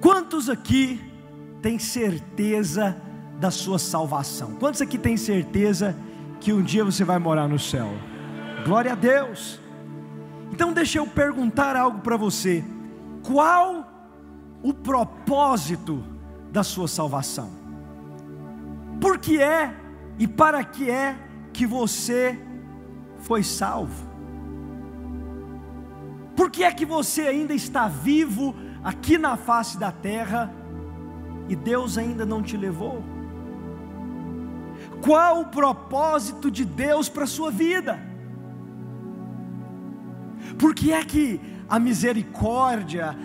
Quantos aqui têm certeza da sua salvação? Quantos aqui têm certeza que um dia você vai morar no céu? Glória a Deus. Então deixa eu perguntar algo para você. Qual o propósito da sua salvação? Por que é e para que é que você foi salvo? Por que é que você ainda está vivo aqui na face da terra e Deus ainda não te levou? Qual o propósito de Deus para a sua vida? Por que é que a misericórdia,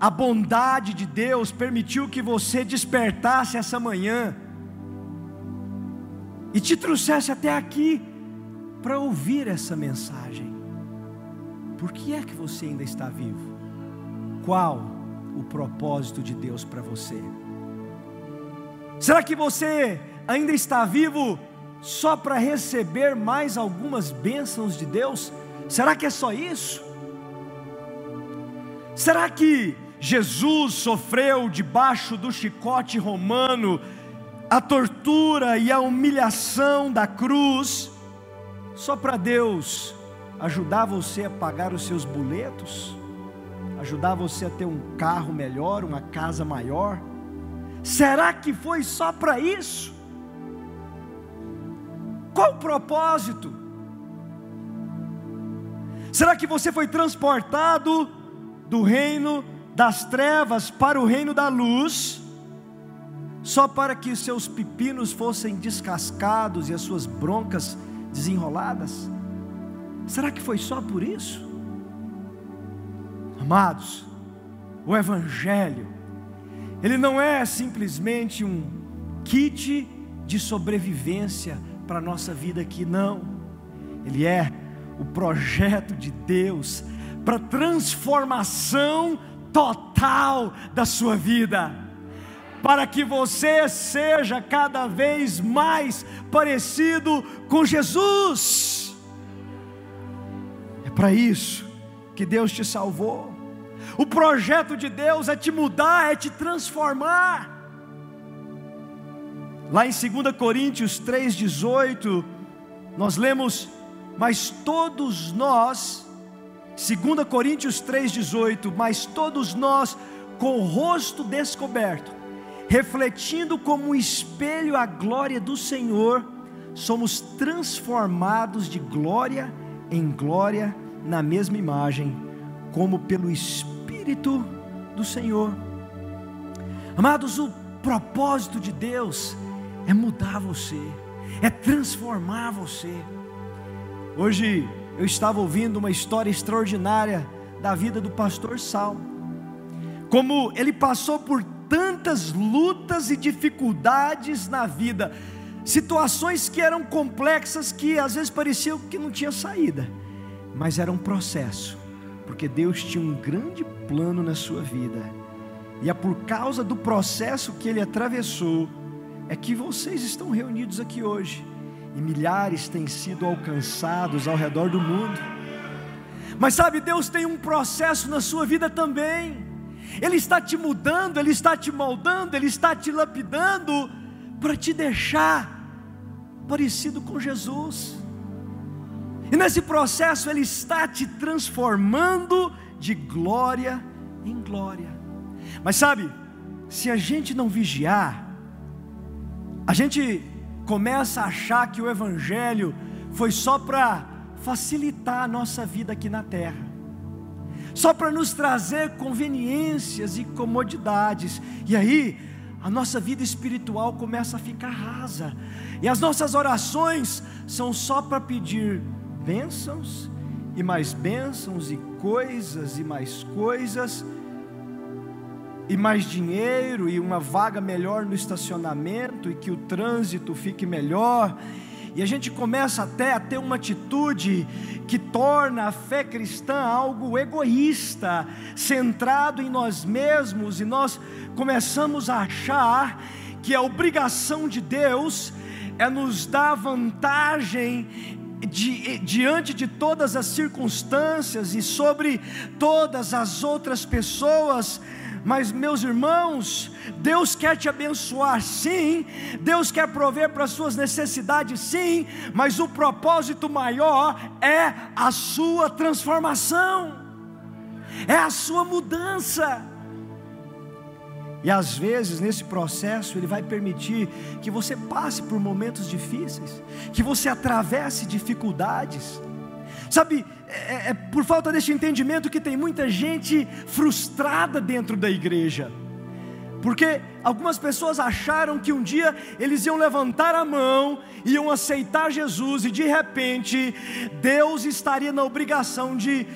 a bondade de Deus permitiu que você despertasse essa manhã e te trouxesse até aqui para ouvir essa mensagem? Por que é que você ainda está vivo? Qual o propósito de Deus para você? Será que você ainda está vivo só para receber mais algumas bênçãos de Deus? Será que é só isso? Será que Jesus sofreu debaixo do chicote romano a tortura e a humilhação da cruz só para Deus ajudar você a pagar os seus boletos? Ajudar você a ter um carro melhor, uma casa maior? Será que foi só para isso? Qual o propósito? Será que você foi transportado do reino das trevas para o reino da luz, só para que seus pepinos fossem descascados e as suas broncas desenroladas? Será que foi só por isso? Amados, o Evangelho, ele não é simplesmente um kit de sobrevivência para a nossa vida aqui, não. Ele é o projeto de Deus para transformação total da sua vida, para que você seja cada vez mais parecido com Jesus. É para isso que Deus te salvou. O projeto de Deus é te mudar, é te transformar. Lá em 2 Coríntios 3,18, nós lemos: Mas todos nós, 2 Coríntios 3,18, mas todos nós, com o rosto descoberto, refletindo como um espelho a glória do Senhor, somos transformados de glória em glória na mesma imagem, como pelo Espírito do Senhor. Amados, o propósito de Deus é mudar você, é transformar você. Hoje eu estava ouvindo uma história extraordinária da vida do pastor Sal. Como ele passou por tantas lutas e dificuldades na vida, situações que eram complexas que às vezes pareciam que não tinha saída, mas era um processo, porque Deus tinha um grande plano na sua vida. E é por causa do processo que ele atravessou é que vocês estão reunidos aqui hoje e milhares têm sido alcançados ao redor do mundo. Mas sabe, Deus tem um processo na sua vida também. Ele está te mudando, Ele está te moldando, Ele está te lapidando para te deixar parecido com Jesus. E nesse processo Ele está te transformando de glória em glória. Mas sabe, se a gente não vigiar, a gente começa a achar que o Evangelho foi só para facilitar a nossa vida aqui na terra, só para nos trazer conveniências e comodidades, e aí a nossa vida espiritual começa a ficar rasa, e as nossas orações são só para pedir bênçãos e mais bênçãos e coisas e mais coisas e mais dinheiro e uma vaga melhor no estacionamento e que o trânsito fique melhor. E a gente começa até a ter uma atitude que torna a fé cristã algo egoísta, centrado em nós mesmos, e nós começamos a achar que a obrigação de Deus é nos dar vantagem di, diante de todas as circunstâncias e sobre todas as outras pessoas Mas, meus irmãos, Deus quer te abençoar, sim, Deus quer prover para as suas necessidades, sim, mas o propósito maior é a sua transformação, é a sua mudança. E às vezes, nesse processo, Ele vai permitir que você passe por momentos difíceis, que você atravesse dificuldades. Sabe, é, é, por falta desse entendimento que tem muita gente frustrada dentro da igreja. Porque algumas pessoas acharam que um dia eles iam levantar a mão, iam aceitar Jesus e de repente Deus estaria na obrigação de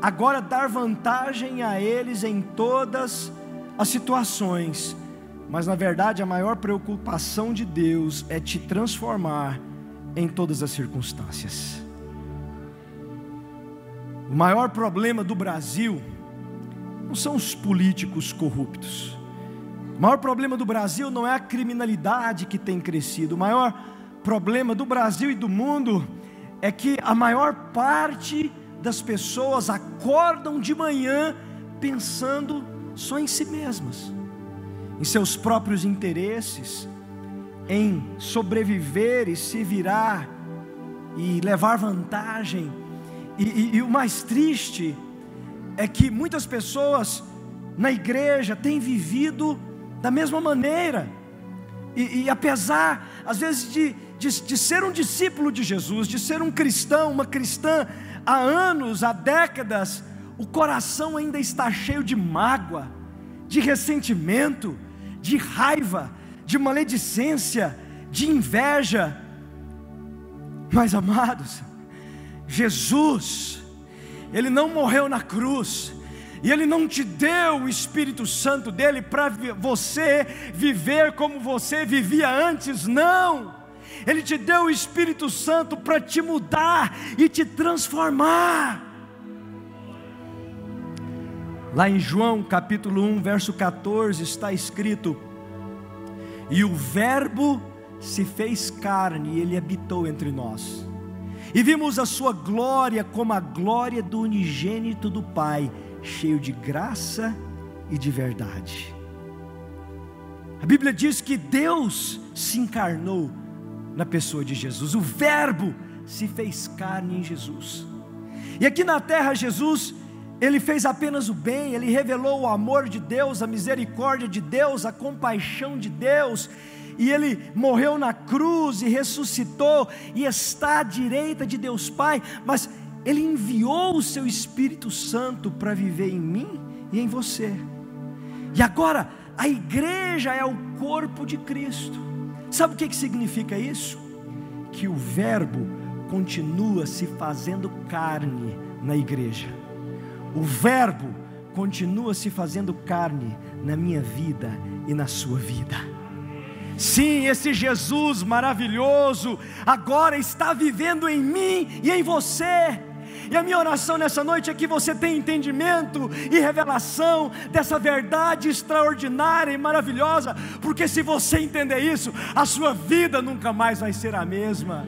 agora dar vantagem a eles em todas as situações. Mas na verdade a maior preocupação de Deus é te transformar em todas as circunstâncias. O maior problema do Brasil não são os políticos corruptos. O maior problema do Brasil não é a criminalidade que tem crescido. O maior problema do Brasil e do mundo é que a maior parte das pessoas acordam de manhã pensando só em si mesmas, em seus próprios interesses, em sobreviver e se virar e levar vantagem. E, e, e o mais triste é que muitas pessoas na igreja têm vivido da mesma maneira, e, e apesar, às vezes, de, de, de, ser um discípulo de Jesus, de ser um cristão, uma cristã, há anos, há décadas, o coração ainda está cheio de mágoa, de ressentimento, de raiva, de maledicência, de inveja. Mas amados, Jesus, Ele não morreu na cruz, e Ele não te deu o Espírito Santo dele para você viver como você vivia antes, não. Ele te deu o Espírito Santo para te mudar e te transformar. Lá em João capítulo 1, verso 14, está escrito: E o Verbo se fez carne e ele habitou entre nós e vimos a sua glória como a glória do unigênito do Pai, cheio de graça e de verdade. A Bíblia diz que Deus se encarnou na pessoa de Jesus, o Verbo se fez carne em Jesus. E aqui na terra, Jesus, ele fez apenas o bem, ele revelou o amor de Deus, a misericórdia de Deus, a compaixão de Deus, e ele morreu na cruz e ressuscitou e está à direita de Deus Pai, mas ele enviou o seu Espírito Santo para viver em mim e em você. E agora a igreja é o corpo de Cristo. Sabe o que, que significa isso? Que o Verbo continua se fazendo carne na igreja. O Verbo continua se fazendo carne na minha vida e na sua vida. Sim, esse Jesus maravilhoso agora está vivendo em mim e em você. E a minha oração nessa noite é que você tenha entendimento e revelação dessa verdade extraordinária e maravilhosa, porque se você entender isso, a sua vida nunca mais vai ser a mesma.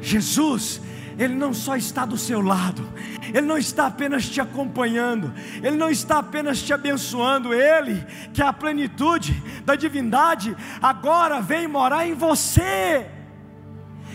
Jesus ele não só está do seu lado, Ele não está apenas te acompanhando, Ele não está apenas te abençoando, Ele, que é a plenitude da divindade, agora vem morar em você.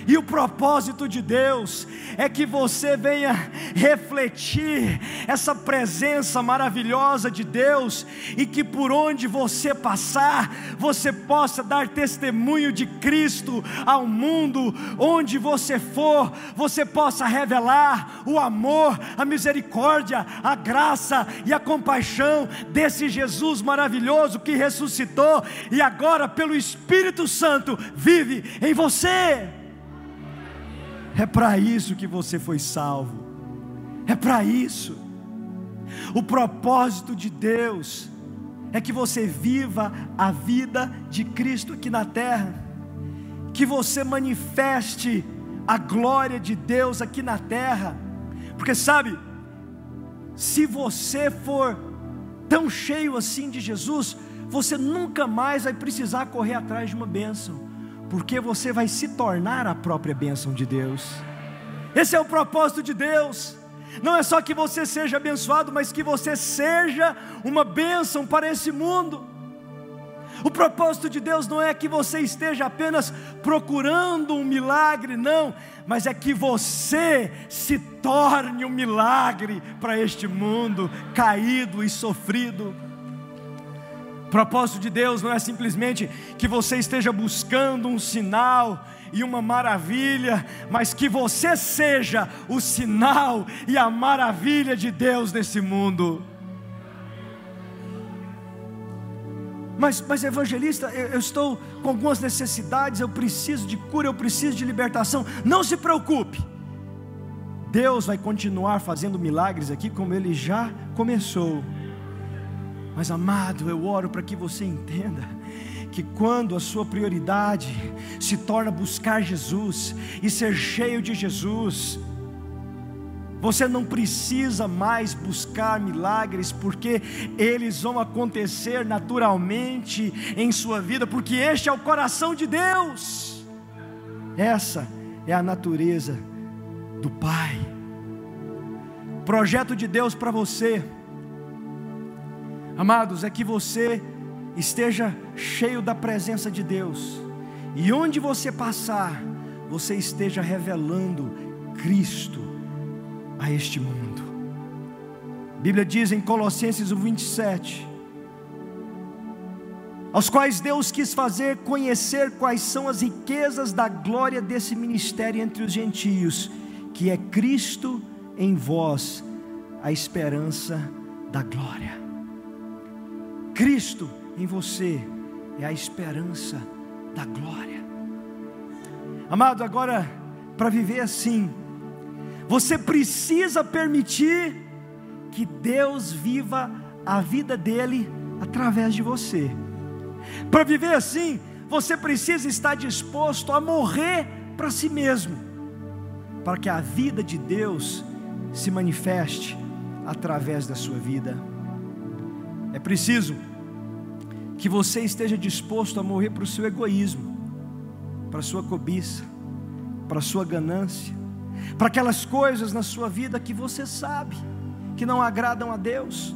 E o propósito de Deus é que você venha refletir essa presença maravilhosa de Deus e que por onde você passar, você possa dar testemunho de Cristo ao mundo, onde você for, você possa revelar o amor, a misericórdia, a graça e a compaixão desse Jesus maravilhoso que ressuscitou e agora, pelo Espírito Santo, vive em você. É para isso que você foi salvo. É para isso. O propósito de Deus é que você viva a vida de Cristo aqui na terra, que você manifeste a glória de Deus aqui na terra, porque sabe, se você for tão cheio assim de Jesus, você nunca mais vai precisar correr atrás de uma bênção porque você vai se tornar a própria bênção de Deus. Esse é o propósito de Deus. Não é só que você seja abençoado, mas que você seja uma bênção para esse mundo. O propósito de Deus não é que você esteja apenas procurando um milagre, não, mas é que você se torne um milagre para este mundo caído e sofrido. O propósito de Deus não é simplesmente que você esteja buscando um sinal e uma maravilha, mas que você seja o sinal e a maravilha de Deus nesse mundo. Mas, mas evangelista, eu, eu estou com algumas necessidades, eu preciso de cura, eu preciso de libertação. Não se preocupe, Deus vai continuar fazendo milagres aqui, como Ele já começou. Mas amado, eu oro para que você entenda que quando a sua prioridade se torna buscar Jesus e ser cheio de Jesus, você não precisa mais buscar milagres, porque eles vão acontecer naturalmente em sua vida, porque este é o coração de Deus. Essa é a natureza do Pai. Projeto de Deus para você, amados, é que você esteja cheio da presença de Deus, e onde você passar, você esteja revelando Cristo a este mundo. A Bíblia diz em Colossenses 27, aos quais Deus quis fazer conhecer quais são as riquezas da glória desse ministério entre os gentios, que é Cristo em vós, a esperança da glória. Cristo em você é a esperança da glória. Amado, agora, para viver assim, você precisa permitir que Deus viva a vida dele através de você. Para viver assim, você precisa estar disposto a morrer para si mesmo, para que a vida de Deus se manifeste através da sua vida. É preciso que você esteja disposto a morrer para o seu egoísmo, para a sua cobiça, para a sua ganância, para aquelas coisas na sua vida que você sabe que não agradam a Deus.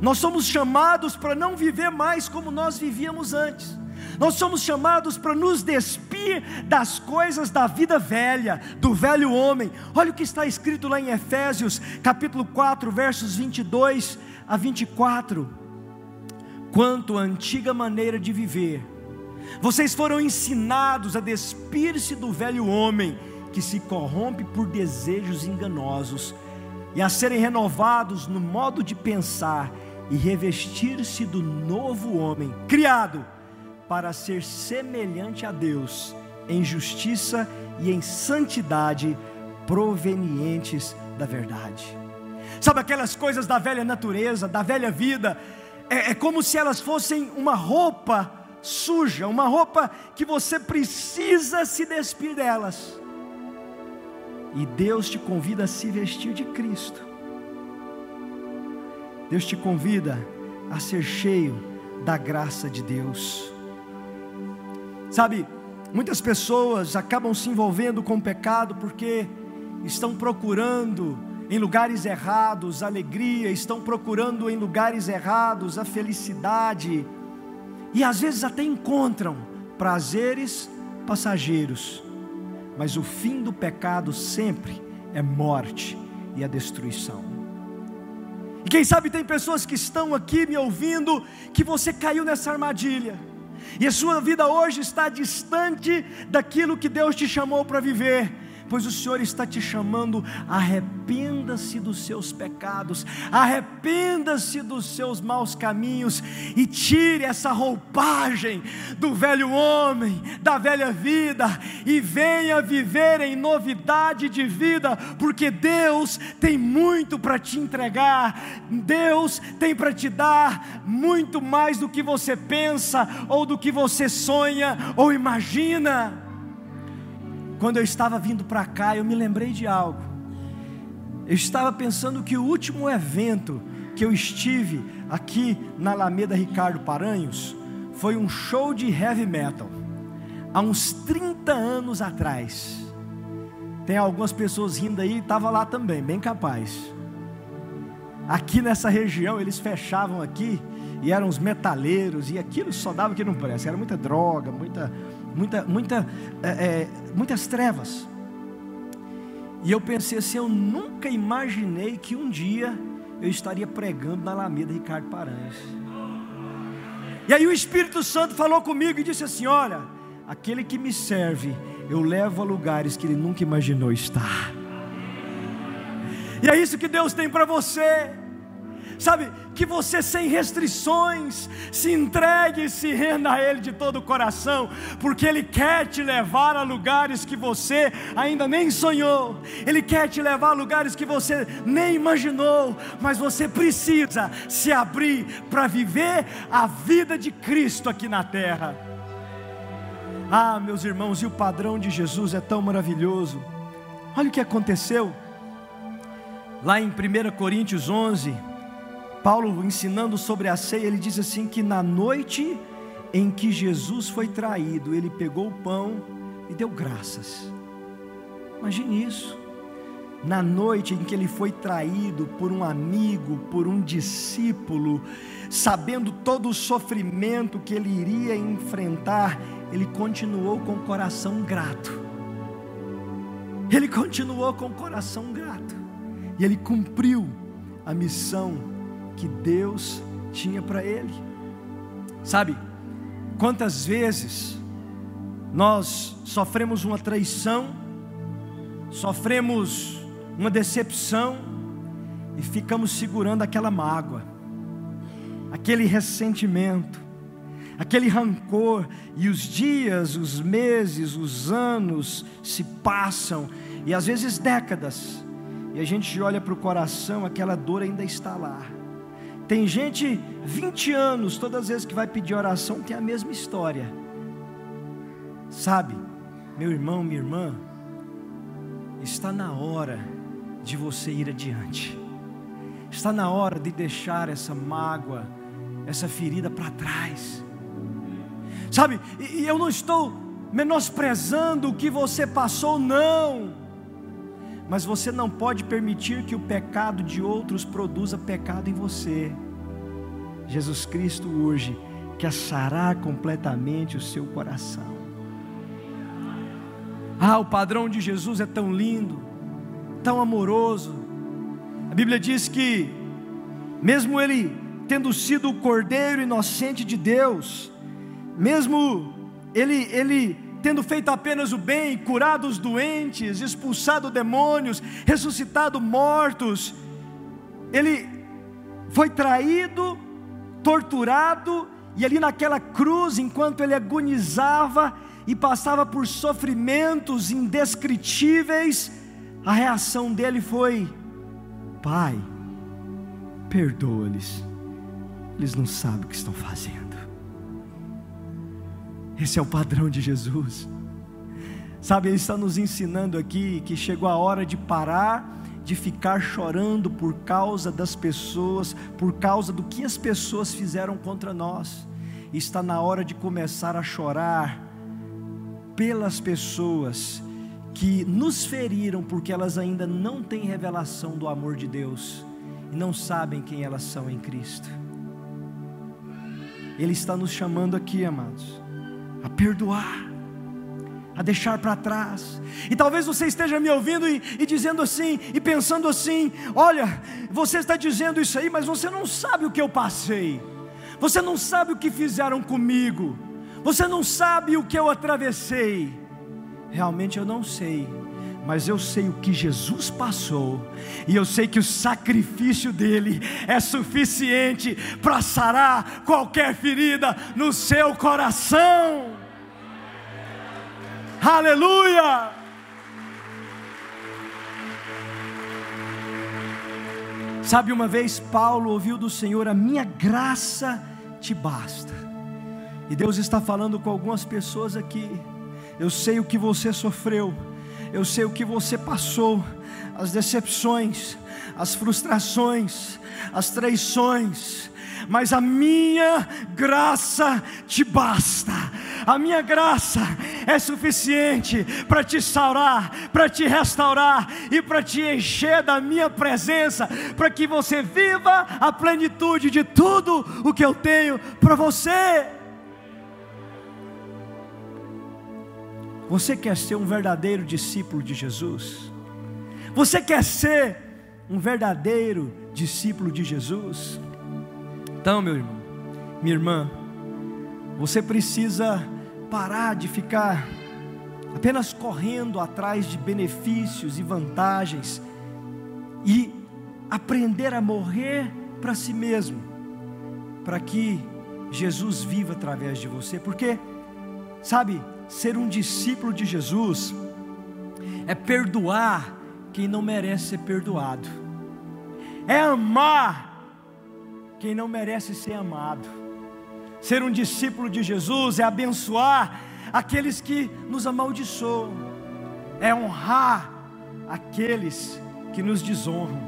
Nós somos chamados para não viver mais como nós vivíamos antes. Nós somos chamados para nos despir das coisas da vida velha, do velho homem. Olha o que está escrito lá em Efésios, capítulo 4, versos 22 a 24. Quanto à antiga maneira de viver, vocês foram ensinados a despir-se do velho homem que se corrompe por desejos enganosos, e a serem renovados no modo de pensar e revestir-se do novo homem, criado para ser semelhante a Deus em justiça e em santidade provenientes da verdade. Sabe aquelas coisas da velha natureza, da velha vida, é, é como se elas fossem uma roupa suja, uma roupa que você precisa se despir delas. E Deus te convida a se vestir de Cristo. Deus te convida a ser cheio da graça de Deus. Sabe, muitas pessoas acabam se envolvendo com o pecado porque estão procurando em lugares errados alegria, estão procurando em lugares errados a felicidade, e às vezes até encontram prazeres passageiros, mas o fim do pecado sempre é morte e a destruição. E quem sabe tem pessoas que estão aqui me ouvindo que você caiu nessa armadilha. E a sua vida hoje está distante daquilo que Deus te chamou para viver pois o Senhor está te chamando, arrependa-se dos seus pecados, arrependa-se dos seus maus caminhos e tire essa roupagem do velho homem, da velha vida e venha viver em novidade de vida, porque Deus tem muito para te entregar, Deus tem para te dar muito mais do que você pensa ou do que você sonha ou imagina. Quando eu estava vindo para cá, eu me lembrei de algo. Eu estava pensando que o último evento que eu estive aqui na Alameda Ricardo Paranhos foi um show de heavy metal, há uns 30 anos atrás. Tem algumas pessoas rindo aí, estava lá também, bem capaz. Aqui nessa região eles fechavam aqui e eram os metaleiros e aquilo só dava que não presta. Era muita droga, muita, muita, muita, é, é, muitas trevas. E eu pensei assim, eu nunca imaginei que um dia eu estaria pregando na Alameda Ricardo Paranhos. E aí o Espírito Santo falou comigo e disse assim: Olha, aquele que me serve, eu levo a lugares que ele nunca imaginou estar. E é isso que Deus tem para você sabe, que você sem restrições se entregue e se renda a Ele de todo o coração, porque Ele quer te levar a lugares que você ainda nem sonhou, Ele quer te levar a lugares que você nem imaginou, mas você precisa se abrir para viver a vida de Cristo aqui na terra. Ah, meus irmãos, e o padrão de Jesus é tão maravilhoso. Olha o que aconteceu lá em 1 Coríntios 11 Paulo ensinando sobre a ceia, ele diz assim que na noite em que Jesus foi traído, ele pegou o pão e deu graças. Imagine isso. Na noite em que ele foi traído por um amigo, por um discípulo, sabendo todo o sofrimento que ele iria enfrentar, ele continuou com o coração grato. Ele continuou com o coração grato. E ele cumpriu a missão que Deus tinha para ele. Sabe, quantas vezes nós sofremos uma traição, sofremos uma decepção e ficamos segurando aquela mágoa, aquele ressentimento, aquele rancor, e os dias, os meses, os anos se passam, e às vezes décadas, e a gente olha para o coração, aquela dor ainda está lá. Tem gente 20 anos, todas as vezes que vai pedir oração, tem a mesma história. Sabe, meu irmão, minha irmã, está na hora de você ir adiante. Está na hora de deixar essa mágoa, essa ferida para trás. Sabe, e eu não estou menosprezando o que você passou, não. Mas você não pode permitir que o pecado de outros produza pecado em você. Jesus Cristo hoje quer sarar completamente o seu coração. Ah, o padrão de Jesus é tão lindo, tão amoroso. A Bíblia diz que, mesmo ele tendo sido o cordeiro inocente de Deus, mesmo ele, ele tendo feito apenas o bem, curado os doentes, expulsado demônios, ressuscitado mortos, ele foi traído, torturado, e ali naquela cruz, enquanto ele agonizava e passava por sofrimentos indescritíveis, a reação dele foi: Pai, perdoa-lhes, eles não sabem o que estão fazendo. Esse é o padrão de Jesus. Sabe, Ele está nos ensinando aqui que chegou a hora de parar de ficar chorando por causa das pessoas, por causa do que as pessoas fizeram contra nós. Está na hora de começar a chorar pelas pessoas que nos feriram porque elas ainda não têm revelação do amor de Deus e não sabem quem elas são em Cristo. Ele está nos chamando aqui, amados a perdoar, a deixar para trás. E talvez você esteja me ouvindo e, e, dizendo assim, e pensando assim: olha, você está dizendo isso aí, mas você não sabe o que eu passei, você não sabe o que fizeram comigo, você não sabe o que eu atravessei. Realmente eu não sei mas eu sei o que Jesus passou, e eu sei que o sacrifício dele é suficiente para sarar qualquer ferida no seu coração. Aleluia! Sabe, uma vez Paulo ouviu do Senhor: A minha graça te basta. E Deus está falando com algumas pessoas aqui. Eu sei o que você sofreu eu sei o que você passou, as decepções, as frustrações, as traições, mas a minha graça te basta. A minha graça, é suficiente para te saurar, para te restaurar e para te encher da minha presença, para que você viva a plenitude de tudo o que eu tenho para você. Você quer ser um verdadeiro discípulo de Jesus? Você quer ser um verdadeiro discípulo de Jesus? Então, meu irmão, minha irmã, você precisa parar de ficar apenas correndo atrás de benefícios e vantagens e aprender a morrer para si mesmo, para que Jesus viva através de você, porque, sabe, ser um discípulo de Jesus é perdoar quem não merece ser perdoado, é amar quem não merece ser amado. Ser um discípulo de Jesus é abençoar aqueles que nos amaldiçoam, é honrar aqueles que nos desonram.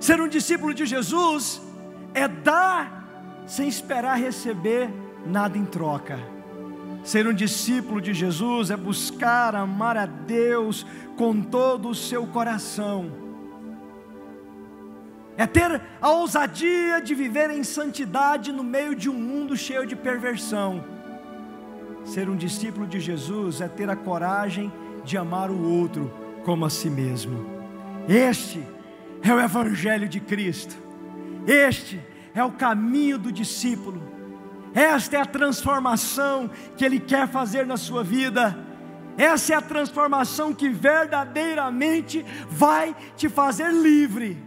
Ser um discípulo de Jesus é dar sem esperar receber nada em troca. Ser um discípulo de Jesus é buscar amar a Deus com todo o seu coração, é ter a ousadia de viver em santidade no meio de um mundo cheio de perversão. Ser um discípulo de Jesus é ter a coragem de amar o outro como a si mesmo. Este é o Evangelho de Cristo, este é o caminho do discípulo esta é a transformação que Ele quer fazer na sua vida. Essa é a transformação que verdadeiramente vai te fazer livre,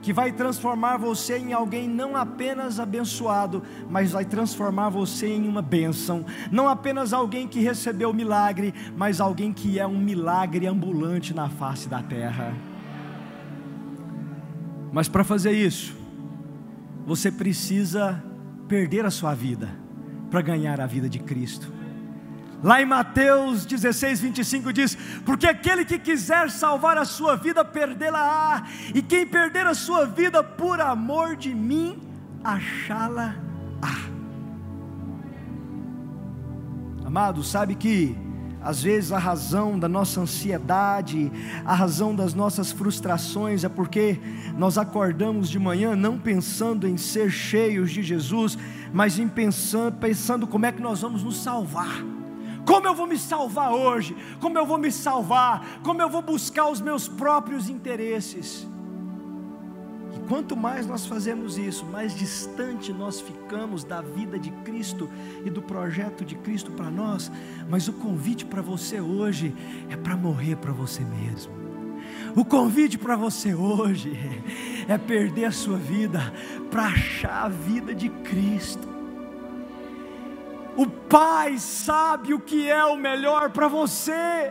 que vai transformar você em alguém não apenas abençoado, mas vai transformar você em uma bênção, não apenas alguém que recebeu milagre, mas alguém que é um milagre ambulante na face da terra. Mas para fazer isso, você precisa perder a sua vida para ganhar a vida de Cristo. Lá em Mateus 16, 25 diz: Porque aquele que quiser salvar a sua vida, perdê-la-á, e quem perder a sua vida por amor de mim, achá-la-á. Amado, sabe que às vezes a razão da nossa ansiedade, a razão das nossas frustrações é porque nós acordamos de manhã não pensando em ser cheios de Jesus, mas em pensando, pensando como é que nós vamos nos salvar. Como eu vou me salvar hoje? Como eu vou me salvar? Como eu vou buscar os meus próprios interesses? Quanto mais nós fazemos isso, mais distante nós ficamos da vida de Cristo e do projeto de Cristo para nós. Mas o convite para você hoje é para morrer para você mesmo. O convite para você hoje é perder a sua vida para achar a vida de Cristo. O Pai sabe o que é o melhor para você.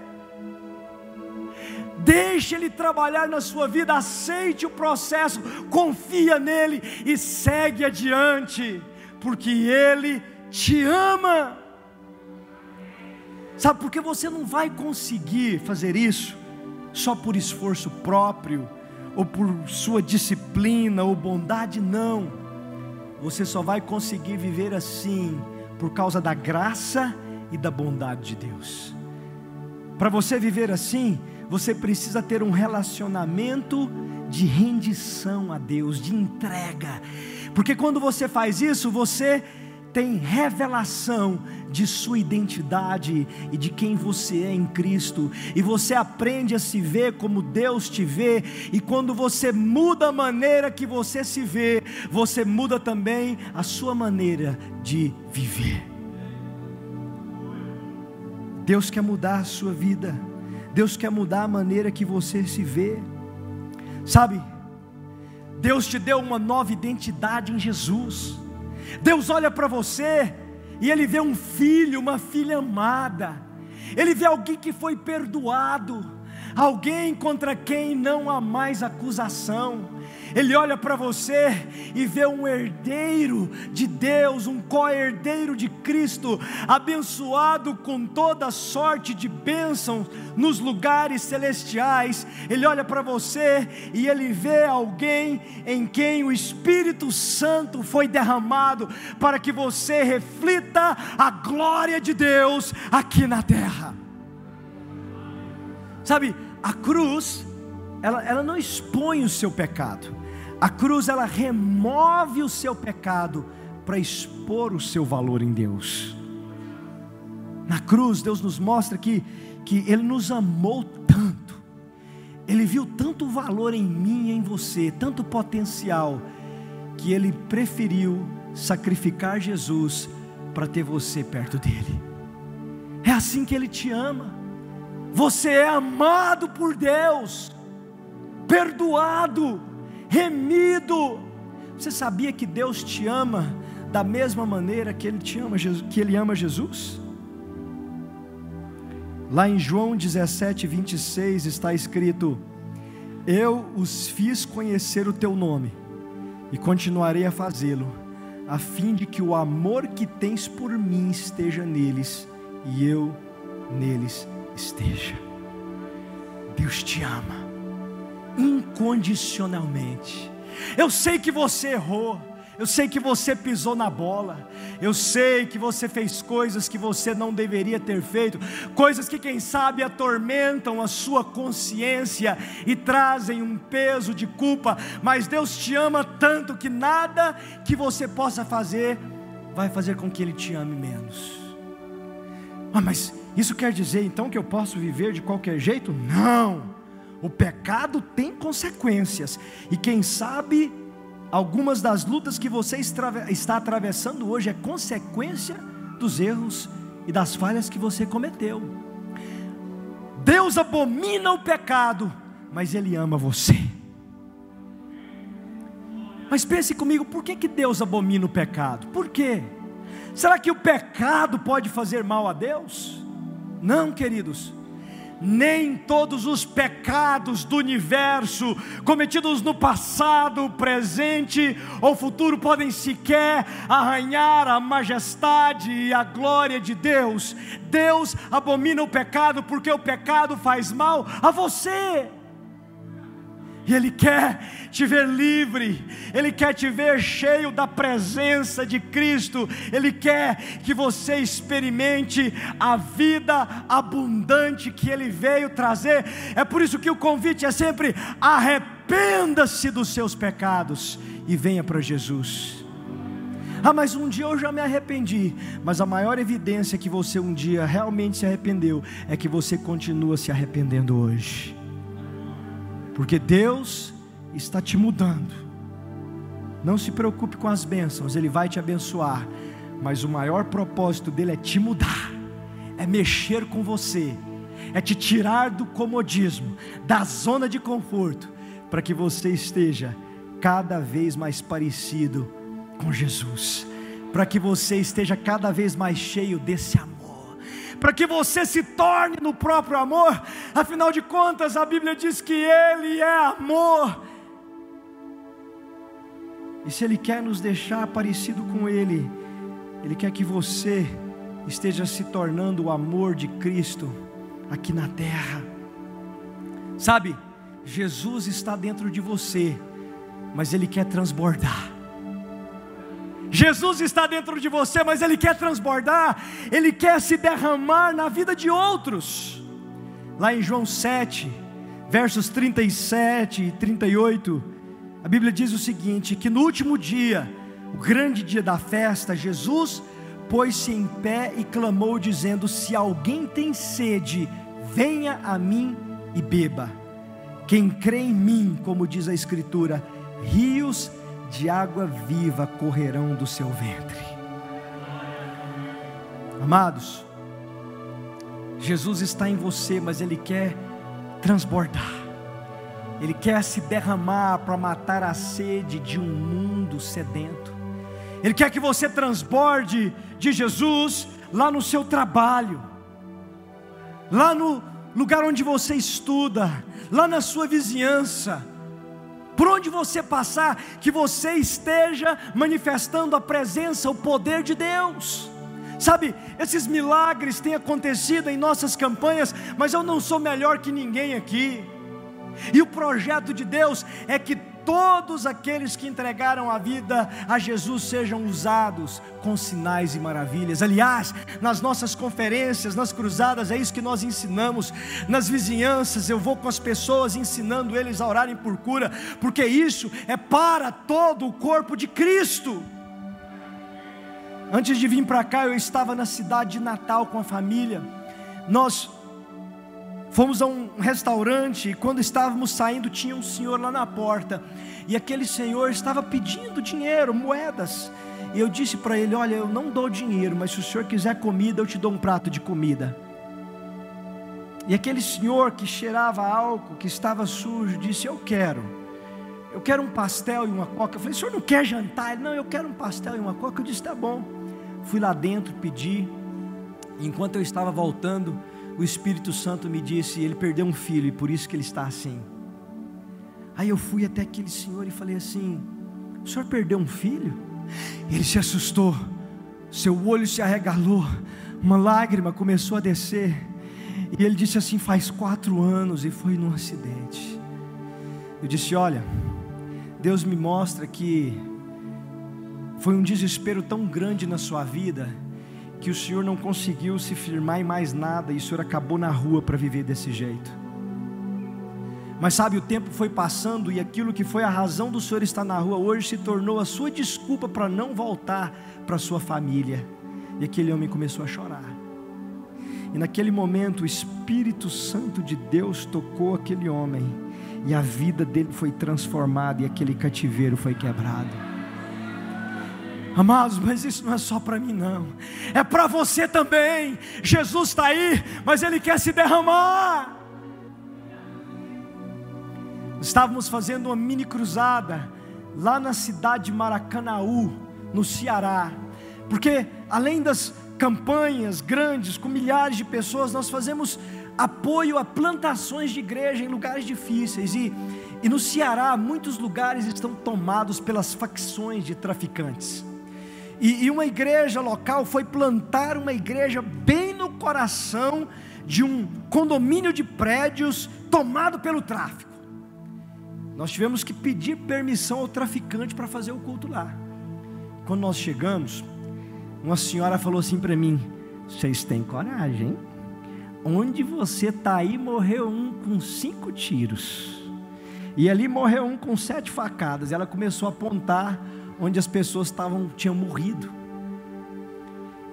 Deixe Ele trabalhar na sua vida, aceite o processo, confia nele e segue adiante, porque Ele te ama. Sabe por que você não vai conseguir fazer isso só por esforço próprio, ou por sua disciplina ou bondade? Não, você só vai conseguir viver assim por causa da graça e da bondade de Deus. Para você viver assim, você precisa ter um relacionamento de rendição a Deus, de entrega, porque quando você faz isso, você tem revelação de sua identidade e de quem você é em Cristo, e você aprende a se ver como Deus te vê, e quando você muda a maneira que você se vê, você muda também a sua maneira de viver. Deus quer mudar a sua vida. Deus quer mudar a maneira que você se vê. Sabe? Deus te deu uma nova identidade em Jesus. Deus olha para você e ele vê um filho, uma filha amada. Ele vê alguém que foi perdoado, alguém contra quem não há mais acusação. Ele olha para você e vê um herdeiro de Deus, um co-herdeiro de Cristo, abençoado com toda sorte de bênçãos nos lugares celestiais. Ele olha para você e ele vê alguém em quem o Espírito Santo foi derramado para que você reflita a glória de Deus aqui na terra. Sabe, a cruz, ela, ela não expõe o seu pecado, a cruz ela remove o seu pecado para expor o seu valor em Deus. Na cruz, Deus nos mostra que, que Ele nos amou tanto, Ele viu tanto valor em mim e em você, tanto potencial, que Ele preferiu sacrificar Jesus para ter você perto dEle. É assim que Ele te ama. Você é amado por Deus, perdoado remido. Você sabia que Deus te ama da mesma maneira que Ele te ama, que Ele ama Jesus? Lá em João 17, 26 está escrito: Eu os fiz conhecer o teu nome e continuarei a fazê-lo, a fim de que o amor que tens por mim esteja neles e eu neles esteja. Deus te ama incondicionalmente. Eu sei que você errou, eu sei que você pisou na bola, eu sei que você fez coisas que você não deveria ter feito, coisas que, quem sabe, atormentam a sua consciência e trazem um peso de culpa, mas Deus te ama tanto que nada que você possa fazer vai fazer com que Ele te ame menos. Ah, mas isso quer dizer então que eu posso viver de qualquer jeito? Não. O pecado tem consequências, e quem sabe, algumas das lutas que você está atravessando hoje é consequência dos erros e das falhas que você cometeu. Deus abomina o pecado, mas Ele ama você. Mas pense comigo, por que, que Deus abomina o pecado? Por quê? Será que o pecado pode fazer mal a Deus? Não, queridos nem todos os pecados do universo, cometidos no passado, presente ou futuro, podem sequer arranhar a majestade e a glória de Deus. Deus abomina o pecado porque o pecado faz mal a você. E Ele quer te ver livre, Ele quer te ver cheio da presença de Cristo, Ele quer que você experimente a vida abundante que Ele veio trazer. É por isso que o convite é sempre: arrependa-se dos seus pecados e venha para Jesus. Ah, mas um dia eu já me arrependi. Mas a maior evidência que você um dia realmente se arrependeu é que você continua se arrependendo hoje porque Deus está te mudando. Não se preocupe com as bênçãos, Ele vai te abençoar, mas o maior propósito dele é te mudar, é mexer com você, é te tirar do comodismo, da zona de conforto, para que você esteja cada vez mais parecido com Jesus, para que você esteja cada vez mais cheio desse amor para que você se torne no próprio amor. Afinal de contas, a Bíblia diz que Ele é amor. E se Ele quer nos deixar parecido com Ele, Ele quer que você esteja se tornando o amor de Cristo aqui na terra. Sabe, Jesus está dentro de você, mas Ele quer transbordar. Jesus está dentro de você, mas Ele quer transbordar, Ele quer se derramar na vida de outros. Lá em João 7, versos 37 e 38, a Bíblia diz o seguinte: que no último dia, o grande dia da festa, Jesus pôs-se em pé e clamou, dizendo: Se alguém tem sede, venha a mim e beba. Quem crê em mim, como diz a Escritura, rios de água viva correrão do seu ventre. Amados, Jesus está em você, mas Ele quer transbordar, Ele quer se derramar para matar a sede de um mundo sedento, Ele quer que você transborde de Jesus lá no seu trabalho, lá no lugar onde você estuda, lá na sua vizinhança, por onde você passar, que você esteja manifestando a presença, o poder de Deus. Sabe, esses milagres têm acontecido em nossas campanhas, mas eu não sou melhor que ninguém aqui. E o projeto de Deus é que todos aqueles que entregaram a vida a Jesus sejam usados com sinais e maravilhas. Aliás, nas nossas conferências, nas cruzadas, é isso que nós ensinamos. Nas vizinhanças, eu vou com as pessoas ensinando eles a orarem por cura, porque isso é para todo o corpo de Cristo. Antes de vir para cá, eu estava na cidade de Natal com a família. Nós Fomos a um restaurante e quando estávamos saindo tinha um senhor lá na porta e aquele senhor estava pedindo dinheiro, moedas. E eu disse para ele: Olha, eu não dou dinheiro, mas se o senhor quiser comida, eu te dou um prato de comida. E aquele senhor que cheirava álcool, que estava sujo, disse: Eu quero, eu quero um pastel e uma coca. Eu falei: O senhor não quer jantar? Ele: Não, eu quero um pastel e uma coca. Eu disse: Tá bom. Fui lá dentro, pedi. Enquanto eu estava voltando, o Espírito Santo me disse: ele perdeu um filho e por isso que ele está assim. Aí eu fui até aquele senhor e falei assim: o senhor perdeu um filho? Ele se assustou, seu olho se arregalou, uma lágrima começou a descer. E ele disse assim: faz quatro anos e foi num acidente. Eu disse: olha, Deus me mostra que foi um desespero tão grande na sua vida que o senhor não conseguiu se firmar em mais nada e o senhor acabou na rua para viver desse jeito. Mas sabe, o tempo foi passando e aquilo que foi a razão do senhor estar na rua hoje se tornou a sua desculpa para não voltar para sua família. E aquele homem começou a chorar. E naquele momento o Espírito Santo de Deus tocou aquele homem e a vida dele foi transformada e aquele cativeiro foi quebrado. Amados, mas isso não é só para mim, não, é para você também. Jesus está aí, mas Ele quer se derramar. Estávamos fazendo uma mini cruzada lá na cidade de Maracanaú, no Ceará, porque além das campanhas grandes com milhares de pessoas, nós fazemos apoio a plantações de igreja em lugares difíceis e, e no Ceará muitos lugares estão tomados pelas facções de traficantes. E, e uma igreja local foi plantar uma igreja bem no coração de um condomínio de prédios tomado pelo tráfico. Nós tivemos que pedir permissão ao traficante para fazer o culto lá. Quando nós chegamos, uma senhora falou assim para mim: Vocês têm coragem? Onde você está aí, morreu um com cinco tiros. E ali morreu um com sete facadas. Ela começou a apontar onde as pessoas estavam, tinham morrido.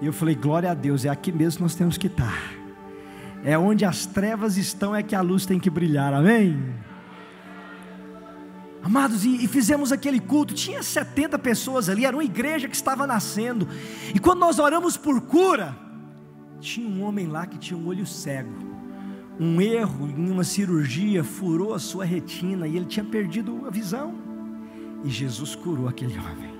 E eu falei: glória a Deus, é aqui mesmo que nós temos que estar. É onde as trevas estão, é que a luz tem que brilhar, amém? Amados, e, fizemos aquele culto, tinha 70 pessoas ali, era uma igreja que estava nascendo. E quando nós oramos por cura, tinha um homem lá que tinha um olho cego. Um erro em uma cirurgia furou a sua retina e ele tinha perdido a visão. E Jesus curou aquele homem.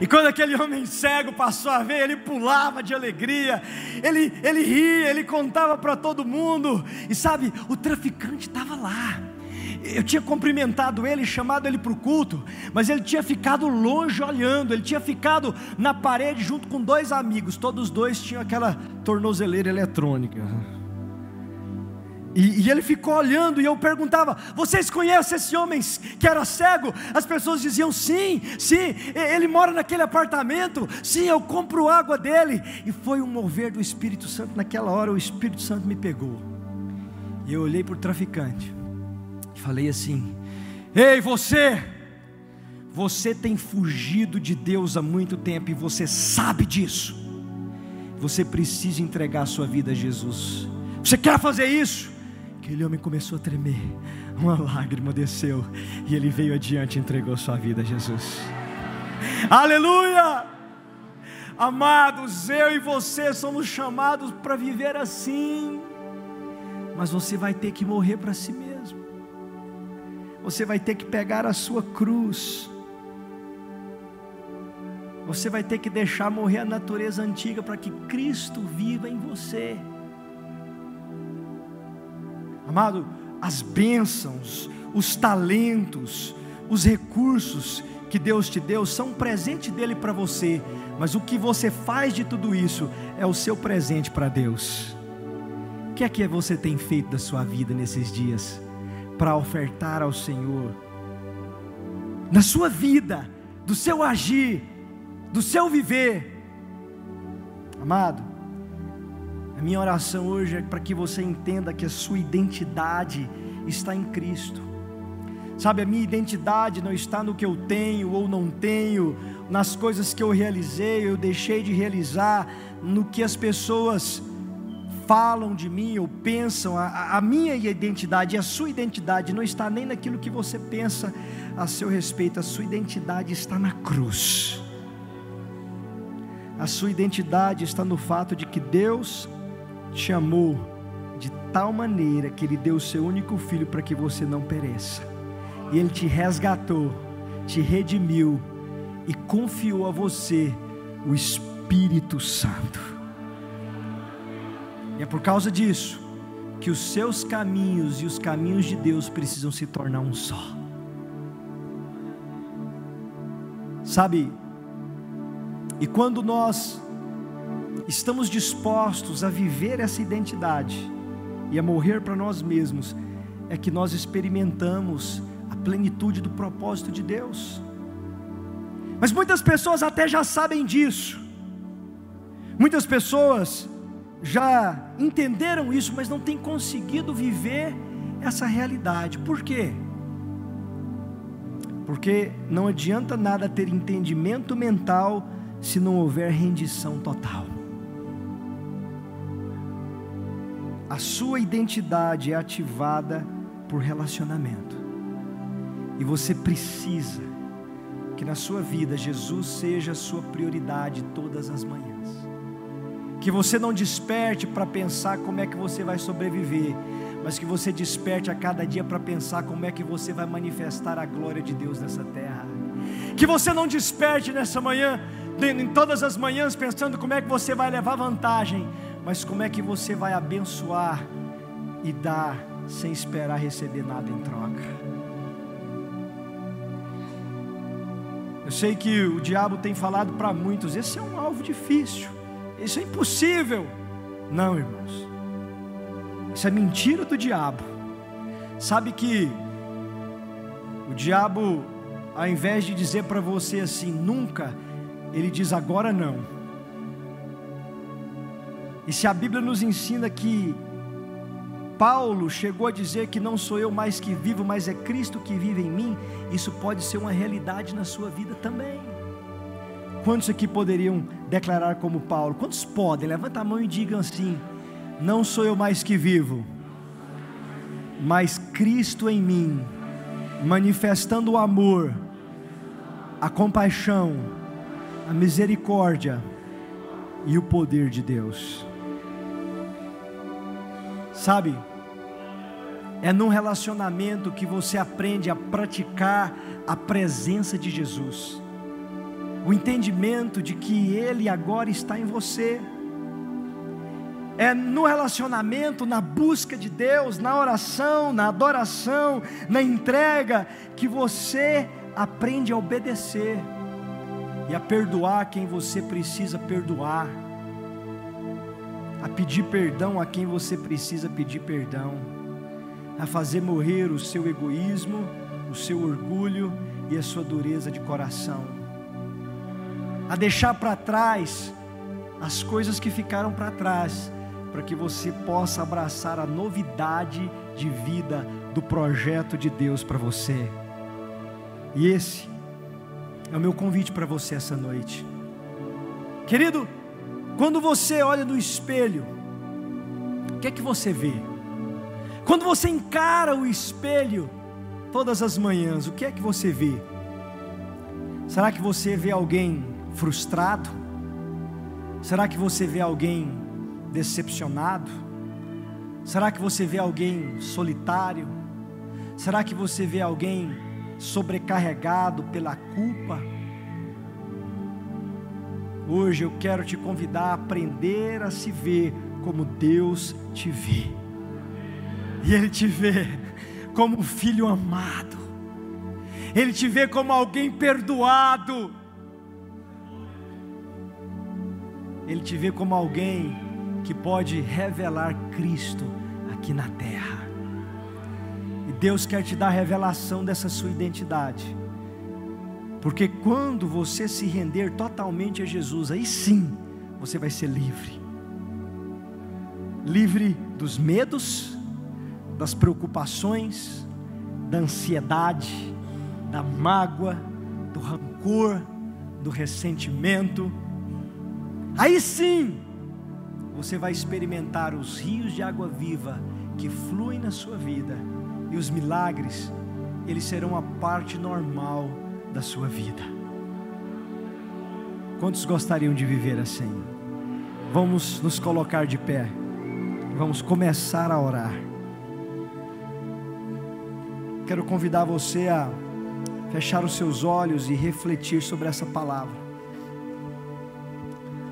E quando aquele homem cego passou a ver, ele pulava de alegria, ele, ele ria, ele contava para todo mundo. E sabe, o traficante estava lá. Eu tinha cumprimentado ele, chamado ele para o culto, mas ele tinha ficado longe olhando, ele tinha ficado na parede junto com dois amigos, todos dois tinham aquela tornozeleira eletrônica. E, e, ele ficou olhando e eu perguntava: Vocês conhecem esse homem que era cego? As pessoas diziam: Sim, sim, ele mora naquele apartamento. Sim, eu compro água dele. E foi um mover do Espírito Santo. Naquela hora, o Espírito Santo me pegou. E eu olhei para o traficante e falei assim: Ei, você, você tem fugido de Deus há muito tempo e você sabe disso. Você precisa entregar a sua vida a Jesus. Você quer fazer isso? Aquele homem começou a tremer, uma lágrima desceu e ele veio adiante e entregou sua vida a Jesus. Aleluia! Amados, eu e você somos chamados para viver assim, mas você vai ter que morrer para si mesmo, você vai ter que pegar a sua cruz, você vai ter que deixar morrer a natureza antiga para que Cristo viva em você. Amado, as bênçãos, os talentos, os recursos que Deus te deu são um presente dele para você, mas o que você faz de tudo isso é o seu presente para Deus. O que é que você tem feito da sua vida nesses dias para ofertar ao Senhor? Na sua vida, do seu agir, do seu viver. Amado, a minha oração hoje é para que você entenda que a sua identidade está em Cristo. Sabe, a minha identidade não está no que eu tenho ou não tenho, nas coisas que eu realizei, eu deixei de realizar, no que as pessoas falam de mim ou pensam. A, a minha identidade, a sua identidade não está nem naquilo que você pensa a seu respeito, a sua identidade está na cruz. A sua identidade está no fato de que Deus te amou de tal maneira que Ele deu o seu único filho para que você não pereça e Ele te resgatou, te redimiu e confiou a você o Espírito Santo. E é por causa disso que os seus caminhos e os caminhos de Deus precisam se tornar um só. Sabe? E quando nós estamos dispostos a viver essa identidade e a morrer para nós mesmos, é que nós experimentamos plenitude do propósito de Deus. Mas muitas pessoas até já sabem disso. Muitas pessoas já entenderam isso, mas não têm conseguido viver essa realidade. Por quê? Porque não adianta nada ter entendimento mental se não houver rendição total. A sua identidade é ativada por relacionamento. E você precisa que na sua vida Jesus seja a sua prioridade todas as manhãs. Que você não desperte para pensar como é que você vai sobreviver, mas que você desperte a cada dia para pensar como é que você vai manifestar a glória de Deus nessa terra. Que você não desperte nessa manhã, em todas as manhãs, pensando como é que você vai levar vantagem, mas como é que você vai abençoar e dar sem esperar receber nada em troca. Eu sei que o diabo tem falado para muitos: esse é um alvo difícil, isso é impossível. Não, irmãos, isso é mentira do diabo. Sabe que o diabo, ao invés de dizer para você assim, nunca, ele diz agora não. E se a Bíblia nos ensina que Paulo chegou a dizer que não sou eu mais que vivo, mas é Cristo que vive em mim, isso pode ser uma realidade na sua vida também. Quantos aqui poderiam declarar como Paulo? Quantos podem? Levanta a mão e digam assim: Não sou eu mais que vivo, mas Cristo em mim, manifestando o amor, a compaixão, a misericórdia e o poder de Deus. Sabe, é num relacionamento que você aprende a praticar a presença de Jesus. O entendimento de que Ele agora está em você. É no relacionamento, na busca de Deus, na oração, na adoração, na entrega, que você aprende a obedecer e a perdoar quem você precisa perdoar, a pedir perdão a quem você precisa pedir perdão a fazer morrer o seu egoísmo, o seu orgulho e a sua dureza de coração, a deixar para trás as coisas que ficaram para trás, para que você possa abraçar a novidade de vida do projeto de Deus para você. E esse é o meu convite para você essa noite. Querido, quando você olha no espelho, o que é que você vê? Quando você encara o espelho todas as manhãs, o que é que você vê? Será que você vê alguém frustrado? Será que você vê alguém decepcionado? Será que você vê alguém solitário? Será que você vê alguém sobrecarregado pela culpa? Hoje eu quero te convidar a aprender a se ver como Deus te vê e Ele te vê como um filho amado, Ele te vê como alguém perdoado, Ele te vê como alguém que pode revelar Cristo aqui na terra. E Deus quer te dar a revelação dessa sua identidade. Porque quando você se render totalmente a Jesus, aí sim você vai ser livre. Livre dos medos, das preocupações, da ansiedade, da mágoa, do rancor, do ressentimento. Aí sim, você vai experimentar os rios de água viva que fluem na sua vida, e os milagres, eles serão a parte normal da sua vida. Quantos gostariam de viver assim? Vamos nos colocar de pé, vamos começar a orar. Quero convidar você a fechar os seus olhos e refletir sobre essa palavra.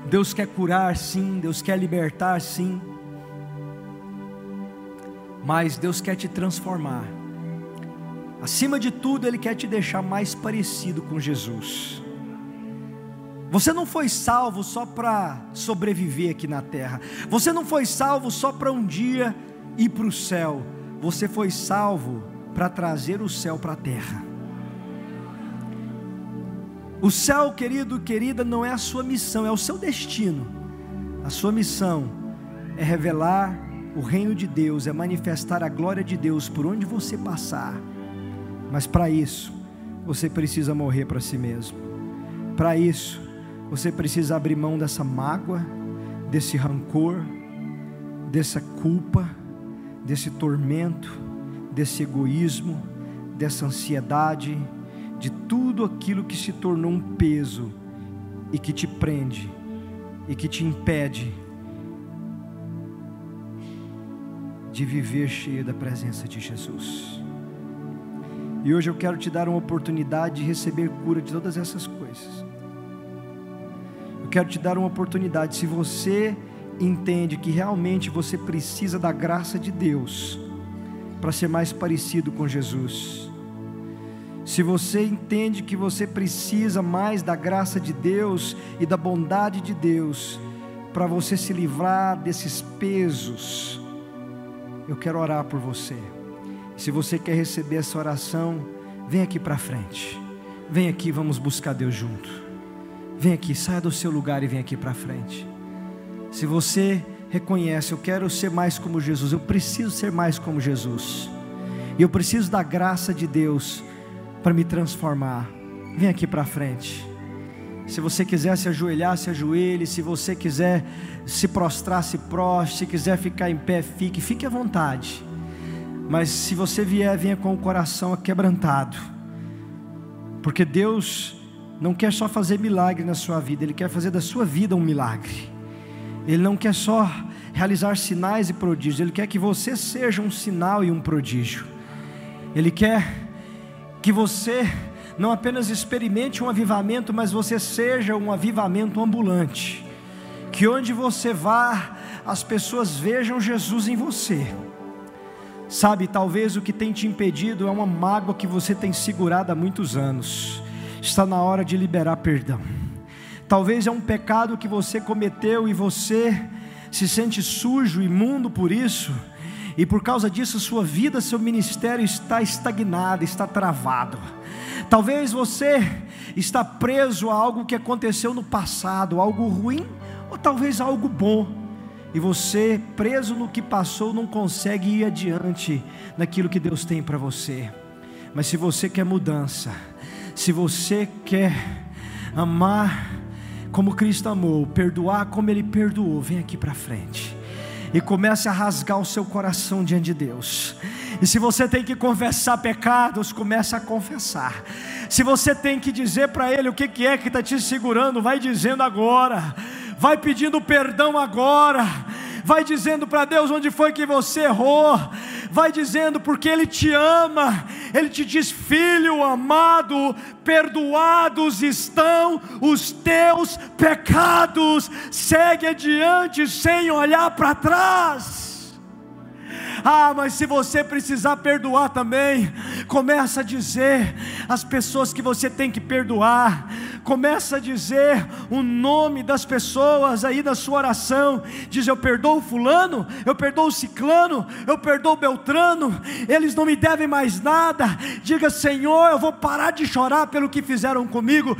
Deus quer curar, sim, Deus quer libertar, sim, mas Deus quer te transformar. Acima de tudo, Ele quer te deixar mais parecido com Jesus. Você não foi salvo só para sobreviver aqui na terra. Você não foi salvo só para um dia ir para o céu. Você foi salvo para trazer o céu para a terra. O céu, querido, querida, não é a sua missão, é o seu destino. A sua missão é revelar o reino de Deus, é manifestar a glória de Deus por onde você passar. Mas para isso, você precisa morrer para si mesmo. Para isso, você precisa abrir mão dessa mágoa, desse rancor, dessa culpa, desse tormento, desse egoísmo, dessa ansiedade, de tudo aquilo que se tornou um peso e que te prende e que te impede de viver cheio da presença de Jesus. E hoje eu quero te dar uma oportunidade de receber cura de todas essas coisas. Eu quero te dar uma oportunidade, se você entende que realmente você precisa da graça de Deus para ser mais parecido com Jesus. Se você entende que você precisa mais da graça de Deus e da bondade de Deus para você se livrar desses pesos, eu quero orar por você. Se você quer receber essa oração, vem aqui para frente. Vem aqui, vamos buscar Deus junto. Vem aqui, saia do seu lugar e vem aqui para frente. Se você reconhece, eu quero ser mais como Jesus, eu preciso ser mais como Jesus. E eu preciso da graça de Deus para me transformar. Vem aqui para frente. Se você quiser se ajoelhar, se ajoelhe. Se você quiser se prostrar, se prostre. Se quiser ficar em pé, fique. Fique à vontade. Mas se você vier, venha com o coração quebrantado. Porque Deus não quer só fazer milagre na sua vida, Ele quer fazer da sua vida um milagre. Ele não quer só realizar sinais e prodígios, Ele quer que você seja um sinal e um prodígio. Ele quer que você não apenas experimente um avivamento, mas você seja um avivamento ambulante. Que onde você vá, as pessoas vejam Jesus em você. Sabe, talvez o que tem te impedido é uma mágoa que você tem segurado há muitos anos. Está na hora de liberar perdão. Talvez é um pecado que você cometeu e você se sente sujo, imundo por isso, e por causa disso sua vida, seu ministério está estagnado, está travado. Talvez você está preso a algo que aconteceu no passado, algo ruim ou talvez algo bom e você, preso no que passou, não consegue ir adiante naquilo que Deus tem para você. Mas se você quer mudança, se você quer amar como Cristo amou, perdoar como Ele perdoou, vem aqui para frente e comece a rasgar o seu coração diante de Deus. E se você tem que confessar pecados, comece a confessar. Se você tem que dizer para Ele o que, que é que está te segurando, vai dizendo agora vai pedindo perdão agora, vai dizendo para Deus onde foi que você errou, vai dizendo porque Ele te ama, Ele te diz, filho amado, perdoados estão os teus pecados, segue adiante sem olhar para trás. Ah, mas se você precisar perdoar também, começa a dizer as pessoas que você tem que perdoar. Começa a dizer o nome das pessoas aí na sua oração. Diz: Eu perdoo fulano, eu perdoo ciclano, eu perdoo Beltrano, eles não me devem mais nada. Diga, Senhor, eu vou parar de chorar pelo que fizeram comigo,